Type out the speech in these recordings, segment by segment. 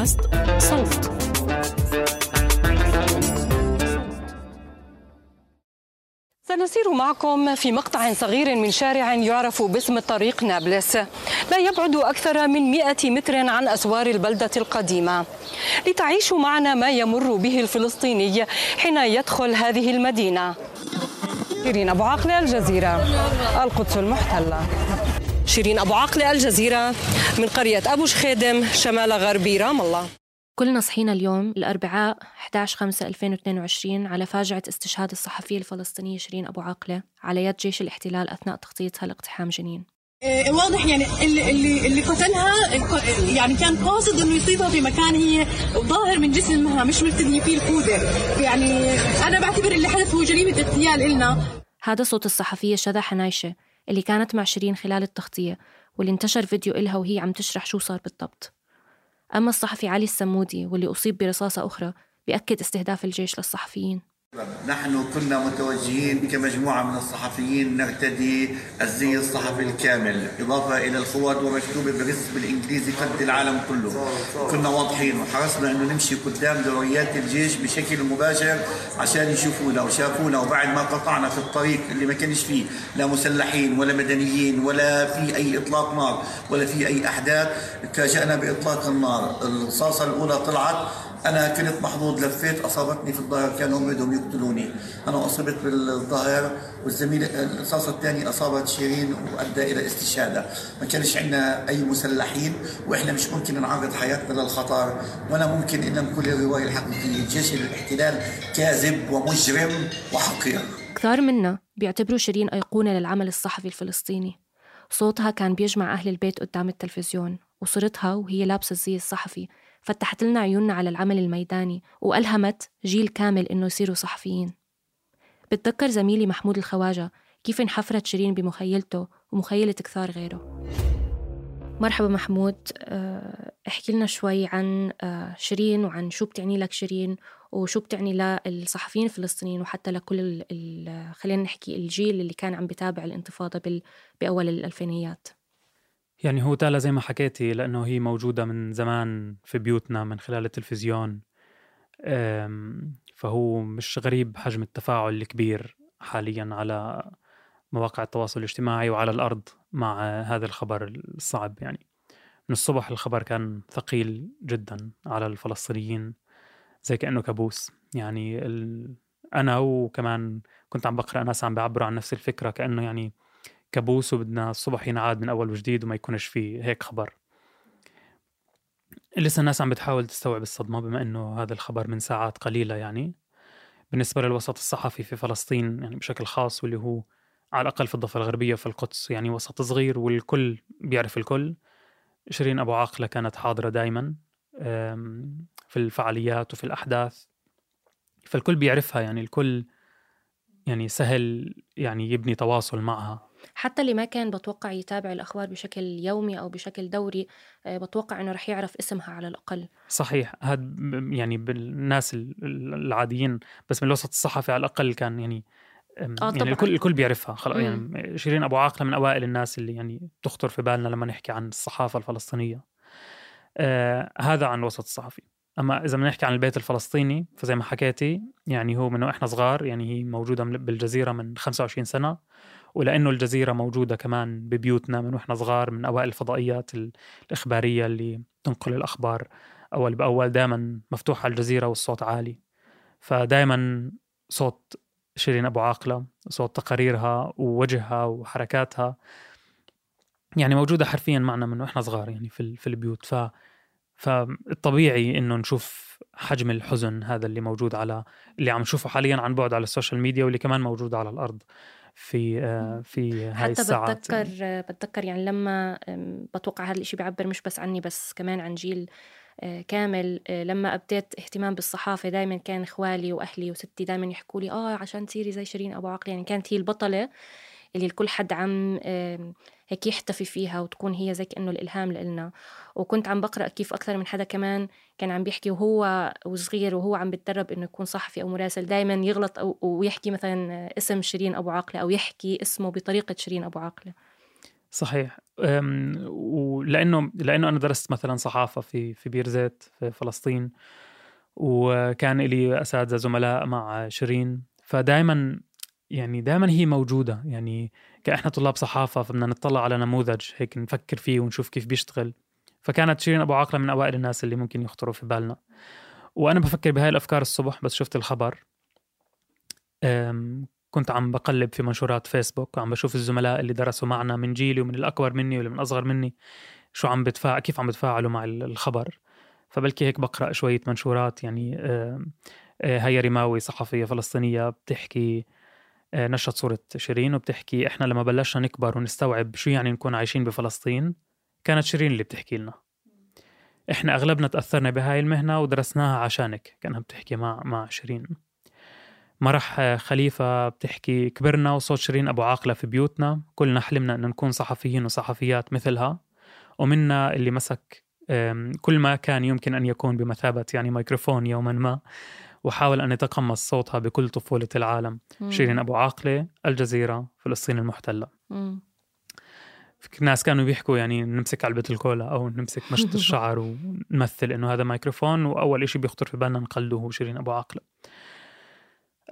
بودكاست صوت. سنسير معكم في مقطع صغير من شارع يعرف باسم طريق نابلس. لا يبعد أكثر من 100 متر عن أسوار البلدة القديمة. لتعيشوا معنا ما يمر به الفلسطيني حين يدخل هذه المدينة. شيرين أبو عقل الجزيرة. القدس المحتلة. شيرين أبو عقل الجزيرة من قرية أبو شخيدم شمال غربي رام الله. كلنا صحينا اليوم الأربعاء 11 5 2022 على فاجعة استشهاد الصحفية الفلسطينية شيرين أبو عاقلة على يد جيش الاحتلال أثناء تغطيتها لاقتحام جنين. إيه، واضح يعني اللي اللي اللي قتلها يعني كان قاصد إنه يصيبها في مكان هي ظاهر من جسمها مش مبتدي فيه القوده يعني أنا بعتبر اللي حدث هو جريمة اغتيال إلنا. هذا صوت الصحفية شذا حنايشة. اللي كانت مع شيرين خلال التغطية واللي انتشر فيديو إلها وهي عم تشرح شو صار بالضبط. أما الصحفي علي السمودي واللي أصيب برصاصة أخرى بيأكد استهداف الجيش للصحفيين. نحن كنا متوجهين كمجموعة من الصحفيين نرتدي الزي الصحفي الكامل إضافة إلى الخوذ ومكتوبة برسم بالإنجليزي قد العالم كله. كنا واضحين وحرصنا أنه نمشي قدام دوريات الجيش بشكل مباشر عشان يشوفونا وشافونا وبعد ما قطعنا في الطريق اللي ما كانش فيه لا مسلحين ولا مدنيين ولا في أي إطلاق نار ولا في أي أحداث تفاجأنا بإطلاق النار. الرصاصة الأولى طلعت أنا كنت محظوظ لفيت أصابتني في الظهر كانوا هم بدهم يقتلوني. أنا أصبت بالظهر والزميل الرصاصه الثاني أصابت شيرين وأدى إلى استشهادها ما كانش عندنا أي مسلحين وإحنا مش ممكن نعرض حياتنا للخطر ولا ممكن ان نقول الرواية الحقيقيه جيش الاحتلال كاذب ومجرم وحقير. كثار منا بيعتبروا شيرين أيقونة للعمل الصحفي الفلسطيني. صوتها كان بيجمع أهل البيت قدام التلفزيون وصورتها وهي لابسة الزي الصحفي. فتحت لنا عيوننا على العمل الميداني وألهمت جيل كامل إنه يصيروا صحفيين. بتذكر زميلي محمود الخواجة كيف انحفرت شيرين بمخيلته ومخيلة كثار غيره. مرحبا محمود. آه، احكي لنا شوي عن آه، شيرين وعن شو بتعني لك شيرين وشو بتعني للصحفيين الفلسطينيين وحتى لكل خلينا نحكي الجيل اللي كان عم بتابع الانتفاضة بأول الألفينيات. يعني هو تالا زي ما حكيتي لأنه هي موجودة من زمان في بيوتنا من خلال التلفزيون. فهو مش غريب حجم التفاعل الكبير حاليا على مواقع التواصل الاجتماعي وعلى الأرض مع هذا الخبر الصعب يعني. من الصبح الخبر كان ثقيل جدا على الفلسطينيين زي كأنه كابوس. يعني ال... أنا وكمان كنت عم بقرأ ناس عم بيعبروا عن نفس الفكرة كأنه يعني كابوس وبدنا الصبح ينعاد من أول وجديد وما يكونش في هيك خبر. لسه الناس عم بتحاول تستوعب الصدمة بما إنه هذا الخبر من ساعات قليلة يعني. بالنسبة للوسط الصحفي في فلسطين يعني بشكل خاص واللي هو على الأقل في الضفة الغربية وفي القدس يعني وسط صغير والكل بيعرف الكل. شيرين أبو عاقلة كانت حاضرة دائما في الفعاليات وفي الأحداث. فالكل بيعرفها يعني الكل يعني سهل يعني يبني تواصل معها. حتى اللي ما كان بتوقع يتابع الأخبار بشكل يومي أو بشكل دوري آه، بتوقع إنه رح يعرف اسمها على الأقل. صحيح. هذا يعني بالناس العاديين بس من الوسط الصحفي على الأقل كان يعني آه يعني طبعا. الكل الكل بيعرفها. خلص يعني شيرين أبو عاقلة من أوائل الناس اللي يعني تخطر في بالنا لما نحكي عن الصحافة الفلسطينية. آه هذا عن الوسط الصحفي. أما إذا بنحكي عن البيت الفلسطيني فزي ما حكيتي يعني هو من إحنا صغار يعني هي موجودة بالجزيرة من 25 سنة. ولأنه الجزيرة موجودة كمان ببيوتنا من وإحنا صغار من أوائل الفضائيات الإخبارية اللي تنقل الأخبار أول بأول. دائما مفتوحه الجزيرة والصوت عالي. فدائما صوت شيرين أبو عاقلة صوت تقاريرها ووجهها وحركاتها يعني موجودة حرفيا معنا من وإحنا صغار يعني في في البيوت. ف فالطبيعي إنه نشوف حجم الحزن هذا اللي موجود على اللي عم نشوفه حاليا عن بعد على ال social media واللي كمان موجود على الأرض. في آه، في هاي حتى الساعات. بتذكر بتذكر يعني لما بتوقع هذا الشيء بيعبر مش بس عني بس كمان عن جيل آه، كامل آه، لما أبديت اهتمام بالصحافة دائما كان إخوالي وأهلي وستي دائما يحكوا لي آه عشان تصيري زي شيرين أبو عقل. يعني كانت هي البطلة اللي الكل حد عم هيك يحتفي فيها وتكون هي زي كأنه الإلهام لإلنا. وكنت عم بقرأ كيف أكثر من حدا كمان كان عم بيحكي وهو وصغير وهو عم بيتدرب إنه يكون صحفي أو مراسل دائما يغلط أو ويحكي مثلا اسم شيرين أبو عاقلة أو يحكي اسمه بطريقة شيرين أبو عاقلة. صحيح. ولأنه لأنه أنا درست مثلا صحافة في في بير زيت في فلسطين وكان لي أساتذة زملاء مع شيرين. فدائما يعني دائما هي موجودة. يعني كإحنا طلاب صحافة فبدنا نطلع على نموذج هيك نفكر فيه ونشوف كيف بيشتغل. فكانت شيرين ابو عاقله من أوائل الناس اللي ممكن يخطروا في بالنا. وأنا بفكر بهاي الأفكار الصبح بس شفت الخبر. كنت عم بقلب في منشورات فيسبوك وعم بشوف الزملاء اللي درسوا معنا من جيلي ومن الأكبر مني واللي من أصغر مني شو عم بتفاعل كيف عم بتفاعلوا مع الخبر. فبلكي هيك بقرأ شوية منشورات يعني هيا رماوي صحفية فلسطينية بتحكي نشرت صورة شيرين وبتحكي إحنا لما بلشنا نكبر ونستوعب شو يعني نكون عايشين بفلسطين كانت شيرين اللي بتحكي لنا. إحنا أغلبنا تأثرنا بهاي المهنة ودرسناها عشانك كأنها بتحكي مع مع شيرين. مرح خليفة بتحكي كبرنا وصوت شيرين أبو عاقلة في بيوتنا كلنا حلمنا أن نكون صحفيين وصحفيات مثلها. ومنا اللي مسك كل ما كان يمكن أن يكون بمثابة يعني ميكروفون يوما ما. وحاول أن يتقمص صوتها بكل طفولة العالم. مم. شيرين أبو عاقلة الجزيرة فلسطين المحتلة. مم. ناس كانوا بيحكوا يعني نمسك علبة الكولا أو نمسك مشط الشعر ونمثل إنه هذا ميكروفون وأول إشي بيخطر في بالنا نقلده هو شيرين أبو عاقلة.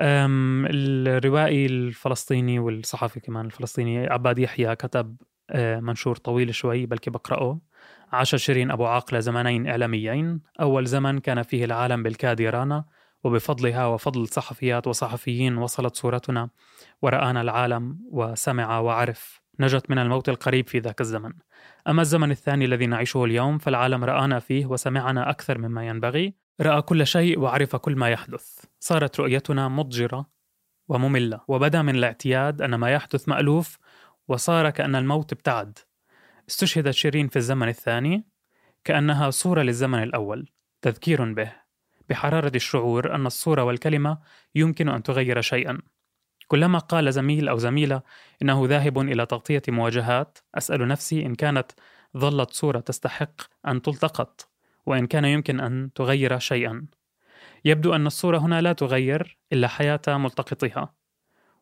الروائي الفلسطيني والصحفي كمان الفلسطيني عباد يحيى كتب آه، منشور طويل شوي بلكي بقرأه. عاش شيرين أبو عاقلة زمنين إعلاميين. أول زمن كان فيه العالم بالكاد يرانا وبفضلها وفضل صحفيات وصحفيين وصلت صورتنا ورآنا العالم وسمع وعرف نجت من الموت القريب في ذاك الزمن. أما الزمن الثاني الذي نعيشه اليوم فالعالم رآنا فيه وسمعنا أكثر مما ينبغي. رأى كل شيء وعرف كل ما يحدث. صارت رؤيتنا مضجرة ومملة وبدا من الاعتياد أن ما يحدث مألوف وصار كأن الموت ابتعد. استشهدت شيرين في الزمن الثاني كأنها صورة للزمن الأول تذكير به. بحرارة الشعور أن الصورة والكلمة يمكن أن تغير شيئا. كلما قال زميل أو زميلة إنه ذاهب إلى تغطية مواجهات أسأل نفسي إن كانت ظلت صورة تستحق أن تلتقط وإن كان يمكن أن تغير شيئا. يبدو أن الصورة هنا لا تغير إلا حياة ملتقطها.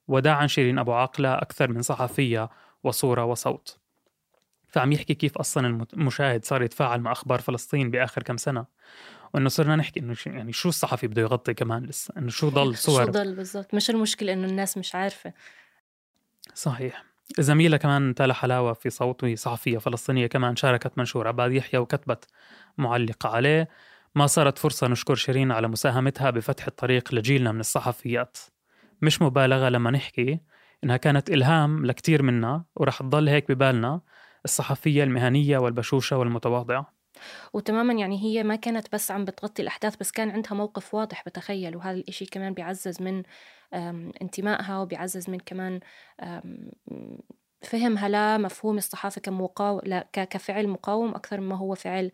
وداعا شيرين أبو عاقلة أكثر من صحفية وصورة وصوت. فعم يحكي كيف أصلا المشاهد صار يتفاعل مع أخبار فلسطين بآخر كم سنة. وإنه صرنا نحكي إنه يعني شو الصحفي بده يغطي كمان لسه؟ إنه شو ضل صور شو ضل بالضبط؟ مش المشكلة إنه الناس مش عارفة. صحيح. زميلة كمان تالا حلاوة في صوت صحفية فلسطينية كمان شاركت منشور عباد يحيى وكتبت معلقة عليه ما صارت فرصة نشكر شيرين على مساهمتها بفتح الطريق لجيلنا من الصحفيات. مش مبالغة لما نحكي إنها كانت إلهام لكتير منا ورح تضل هيك ببالنا الصحفية المهنية والبشوشة والمتواضعة. وتماما يعني هي ما كانت بس عم بتغطي الأحداث بس كان عندها موقف واضح بتخيل وهذا الإشي كمان بيعزز من انتمائها وبيعزز من كمان فهمها لمفهوم الصحافة كمقاو... كفعل مقاوم أكثر مما هو فعل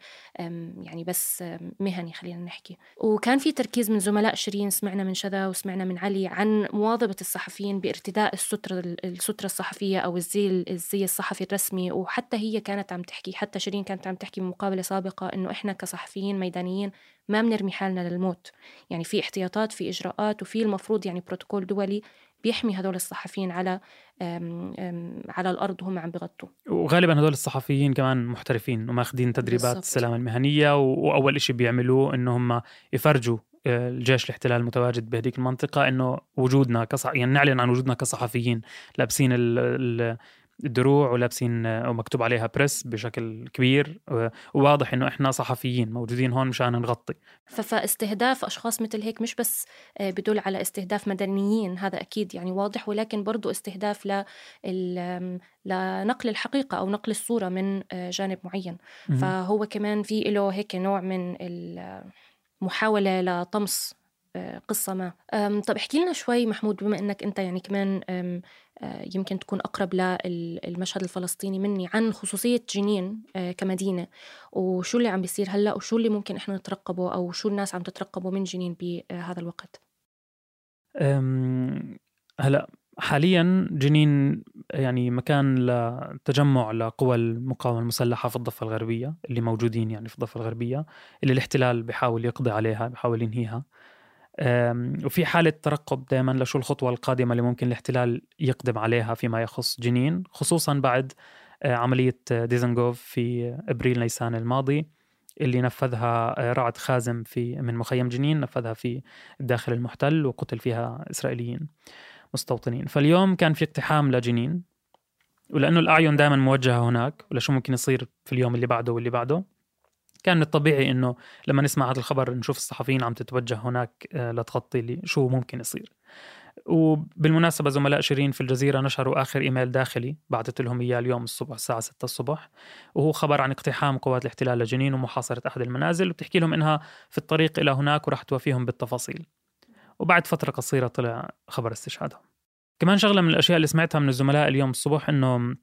يعني بس مهني خلينا نحكي. وكان في تركيز من زملاء شيرين سمعنا من شذا وسمعنا من علي عن مواظبة الصحفيين بارتداء السترة السترة الصحفية أو الزي الزي الصحفي الرسمي. وحتى هي كانت عم تحكي حتى شيرين كانت عم تحكي بمقابلة سابقة إنه إحنا كصحفيين ميدانيين ما بنرمي حالنا للموت. يعني في احتياطات في إجراءات وفي المفروض يعني بروتوكول دولي بيحمي هدول الصحفيين على أم أم على الأرض وهم عم بغطوا وغالبا هدول الصحفيين كمان محترفين وماخذين تدريبات بالزبط. السلامة المهنية وأول شيء بيعملوه إنه هم يفرجوا آه، الجيش الاحتلال المتواجد بهذيك المنطقة إنه وجودنا كصح يعني نعلن عن وجودنا كصحفيين لابسين ال ال الدروع ولابسين ومكتوب عليها بريس بشكل كبير وواضح إنه إحنا صحفيين موجودين هون مشان نغطي. فاستهداف أشخاص مثل هيك مش بس آه، بدل على استهداف مدنيين هذا أكيد يعني واضح ولكن برضو استهداف لنقل الحقيقة أو نقل الصورة من آه، جانب معين. فهو كمان في له هيك نوع من المحاوله لطمس آه، قصة ما. طب احكي لنا شوي محمود بما إنك أنت يعني كمان آه، يمكن تكون أقرب للمشهد الفلسطيني مني عن خصوصية جنين آه، كمدينة. وشو اللي عم بيصير هلأ وشو اللي ممكن إحنا نترقبه أو شو الناس عم تترقبه من جنين بهذا الوقت؟ هلأ حاليا جنين يعني مكان لتجمع لقوى المقاومة المسلحة في الضفة الغربية اللي موجودين يعني في الضفة الغربية اللي الاحتلال بيحاول يقضي عليها بيحاول ينهيها. وفي حالة ترقب دائما لشو الخطوة القادمة اللي ممكن الاحتلال يقدم عليها فيما يخص جنين خصوصا بعد عملية ديزنغوف في أبريل نيسان الماضي اللي نفذها رعد خازم في من مخيم جنين نفذها في الداخل المحتل وقتل فيها إسرائيليين مستوطنين. فاليوم كان في اقتحام لجنين ولأنه الأعين دائما موجهة هناك ولشو ممكن يصير في اليوم اللي بعده واللي بعده. كان من الطبيعي إنه لما نسمع هذا الخبر نشوف الصحفيين عم تتوجه هناك آه، لتغطي شو ممكن يصير. وبالمناسبة زملاء شيرين في الجزيرة نشروا آخر إيميل داخلي بعثت لهم إياه اليوم الصبح الساعة 6 الصبح. وهو خبر عن اقتحام قوات الاحتلال لجنين ومحاصرة أحد المنازل. وبتحكي لهم إنها في الطريق إلى هناك وراح توافيهم بالتفاصيل. وبعد فترة قصيرة طلع خبر استشهادهم. كمان شغلة من الأشياء اللي سمعتها من الزملاء اليوم الصبح إنه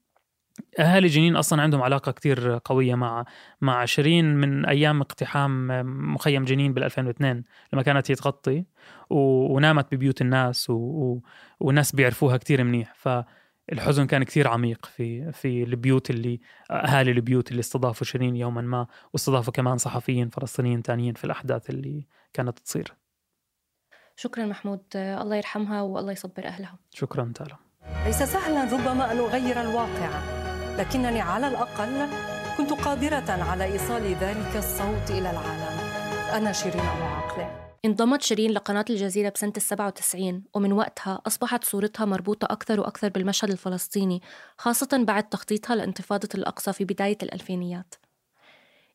أهالي جنين أصلا عندهم علاقة كتير قوية مع مع شيرين من أيام اقتحام مخيم جنين بال 2002 لما كانت هي تغطي ونامت ببيوت الناس و... والناس بيعرفوها كتير منيح. فالحزن كان كتير عميق في في البيوت اللي أهالي البيوت اللي استضافوا شيرين يوما ما واستضافوا كمان صحفيين فلسطينيين تانيين في الأحداث اللي كانت تصير. شكرا محمود. الله يرحمها والله يصبر أهلها. شكرا تالا ليس سهلا ربما أن أغير الواقع. لكنني على الأقل كنت قادرة على إيصال ذلك الصوت إلى العالم. أنا شيرين أبو عاقلة انضمت شيرين لقناة الجزيرة بسنة السبعة وتسعين ومن وقتها أصبحت صورتها مربوطة أكثر وأكثر بالمشهد الفلسطيني خاصة بعد تخطيطها لانتفاضة الأقصى في بداية الألفينيات.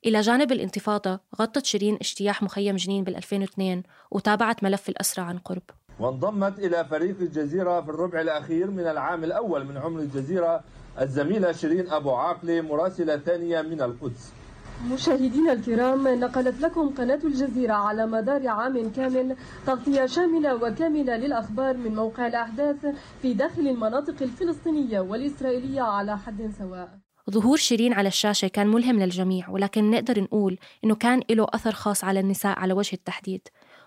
إلى جانب الانتفاضة غطت شيرين اجتياح مخيم جنين بال 2002 وتابعت ملف الأسرى عن قرب. وانضمت إلى فريق الجزيرة في الربع الأخير من العام الأول من عمر الجزيرة الزميلة شيرين أبو عاقلة مراسلة ثانية من القدس. مشاهدينا الكرام نقلت لكم قناة الجزيرة على مدار عام كامل تغطية شاملة وكاملة للأخبار من موقع الأحداث في داخل المناطق الفلسطينية والإسرائيلية على حد سواء. ظهور شيرين على الشاشة كان ملهم للجميع ولكن نقدر نقول إنه كان له أثر خاص على النساء على وجه التحديد.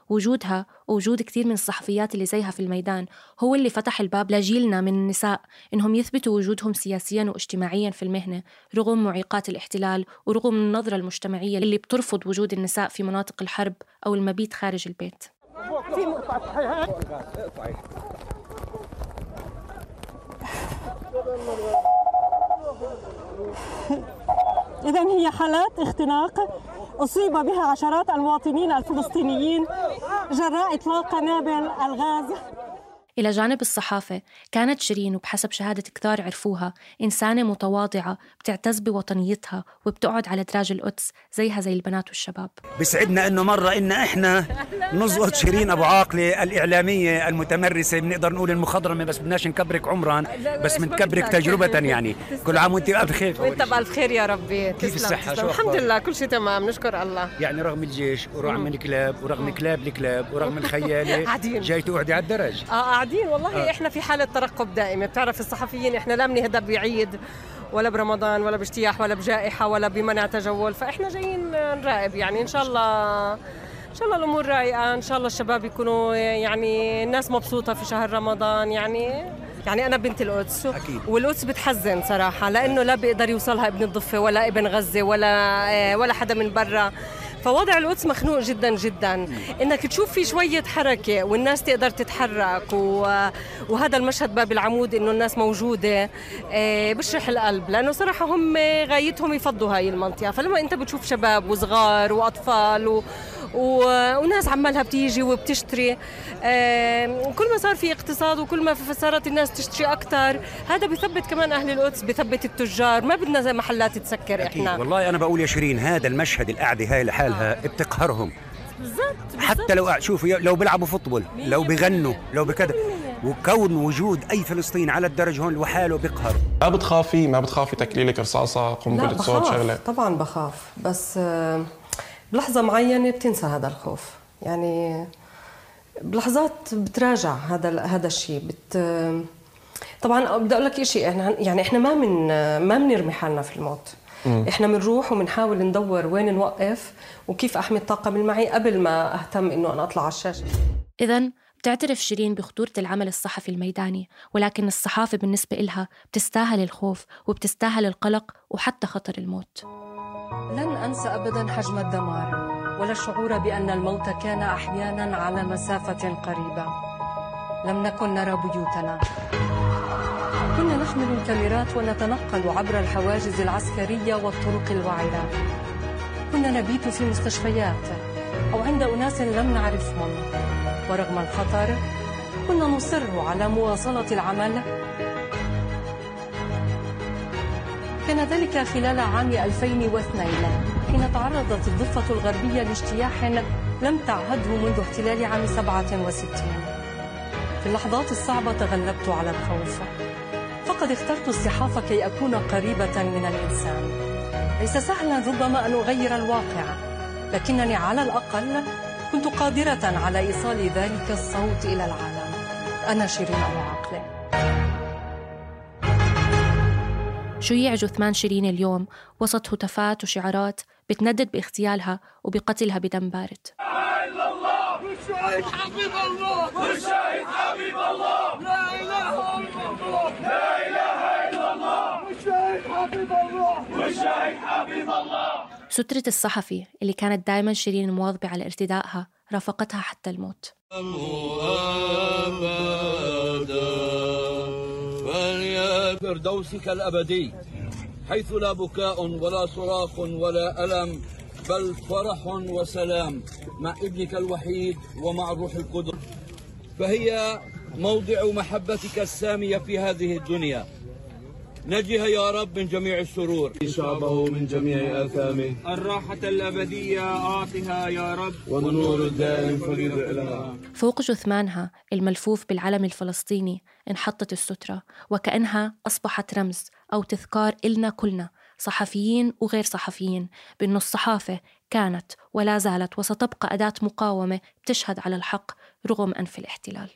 وجودها ووجود كثير من الصحفيات اللي زيها في الميدان هو اللي فتح الباب لجيلنا من النساء إنهم يثبتوا وجودهم سياسيا واجتماعيا في المهنة رغم معيقات الاحتلال ورغم النظرة المجتمعية اللي بترفض وجود النساء في مناطق الحرب أو المبيت خارج البيت. إذا هي حالات اختناق. أصيب بها عشرات المواطنين الفلسطينيين جراء إطلاق قنابل الغاز. إلى جانب الصحافة. كانت شيرين وبحسب شهادة كثار عرفوها. إنسانة متواضعة بتعتز بوطنيتها وبتقعد على دراج القدس زيها زي البنات والشباب. بسعدنا إنه مرة إن إحنا نزقط شيرين أبو عاقلة الإعلامية المتمرسة. بنقدر نقول المخضرمة بس بدناش نكبرك عمرا بس بنكبرك تجربة يعني. كل عام وأنت بألف خير. وأنت بألف خير يا ربي. كيف الصحة؟ شو الحمد لله كل شيء تمام. نشكر الله. يعني رغم الجيش ورغم الكلاب ورغم كلاب الكلاب ورغم الخيالة قاعدين جاي تقعدي على الدرج. آه قاعدين والله آه. إحنا في حالة ترقب دائمة. بتعرف الصحفيين إحنا لا بنهدى بعيد ولا برمضان ولا باجتياح ولا بجائحة ولا بمنع تجول. فإحنا جايين نراقب يعني. إن شاء الله إن شاء الله الأمور رايقة. إن شاء الله الشباب يكونوا يعني الناس مبسوطة في شهر رمضان. يعني يعني أنا بنت القدس. أكيد. والقدس بتحزن صراحة لأنه لا بيقدر يوصلها ابن الضفة ولا ابن غزة ولا ولا حدا من برا. فوضع القدس مخنوق جدا جدا. إنك تشوف في شوية حركة والناس تقدر تتحرك وهذا المشهد باب العمود إنه الناس موجودة آه، بشرح القلب. لأنه صراحة هم غايتهم يفضوا هاي المنطقة. فلما أنت بتشوف شباب وصغار وأطفال و وناس عمالها بتيجي وبتشتري. كل ما صار في اقتصاد وكل ما صارت الناس تشتري أكثر هذا بثبت كمان أهل القدس بثبت التجار ما بدنا محلات تسكر إحنا. والله أنا بقول يا شيرين هذا المشهد القعدة هاي لحالها آه. بتقهرهم بالضبط حتى لو شوفوا لو بيلعبوا فوتبول لو بغنوا لو بكذا. وكون وجود أي فلسطين على الدرج هون لحاله بيقهر ما بتخافي؟ ما بتخافي تكليلك رصاصة قنبلة صوت شغلة؟ طبعا بخاف. بس آه، بلحظة معينة بتنسى هذا الخوف. يعني بلحظات بتراجع هذا هذا الشيء. بت طبعا بدي أقول لك شيء إحنا يعني إحنا ما من ما بنرمي حالنا في الموت. م. إحنا بنروح وبنحاول ندور وين نوقف وكيف أحمي الطاقم معي قبل ما أهتم إنه أنا أطلع على الشاشة. اذا بتعترف شيرين بخطورة العمل الصحفي الميداني ولكن الصحافة بالنسبة إلها بتستاهل الخوف وبتستاهل القلق وحتى خطر الموت. لن أنسى أبدا حجم الدمار ولا الشعور بأن الموت كان أحيانا على مسافة قريبة. لم نكن نرى بيوتنا. كنا نحمل الكاميرات ونتنقل عبر الحواجز العسكرية والطرق الوعرة. كنا نبيت في مستشفيات أو عند أناس لم نعرفهم. ورغم الخطر كنا نصر على مواصلة العمل كان ذلك خلال عام 2002 حين تعرضت الضفة الغربية لاجتياح لم تعهده منذ احتلال عام 67 في اللحظات الصعبة تغلبت على الخوف. فقد اخترت الصحافة كي أكون قريبة من الإنسان. ليس سهلا ربما أن أغير الواقع لكنني على الأقل كنت قادرة على إيصال ذلك الصوت إلى العالم. أنا شيرين أبو عقلة شيع جثمان شيرين اليوم وسط هتافات وشعارات بتندد باغتيالها وبقتلها بدم بارد. الله لا اله الا الله سترة الصحفي اللي كانت دائما شيرين مواظبة على ارتدائها رافقتها حتى الموت. فردوسك الأبدي حيث لا بكاء ولا صراخ ولا ألم بل فرح وسلام مع ابنك الوحيد ومع الروح القدس. فهي موضع محبتك السامية في هذه الدنيا. نجها يا رب من جميع الشرور شعبه من جميع آثامه. الراحة الأبدية أعطها يا رب. والنور الدائم فريد لها فوق جثمانها الملفوف بالعلم الفلسطيني انحطت السترة وكأنها أصبحت رمز أو تذكار إلنا كلنا صحفيين وغير صحفيين. بأن الصحافة كانت ولا زالت وستبقى أداة مقاومة بتشهد على الحق رغم أنف الاحتلال.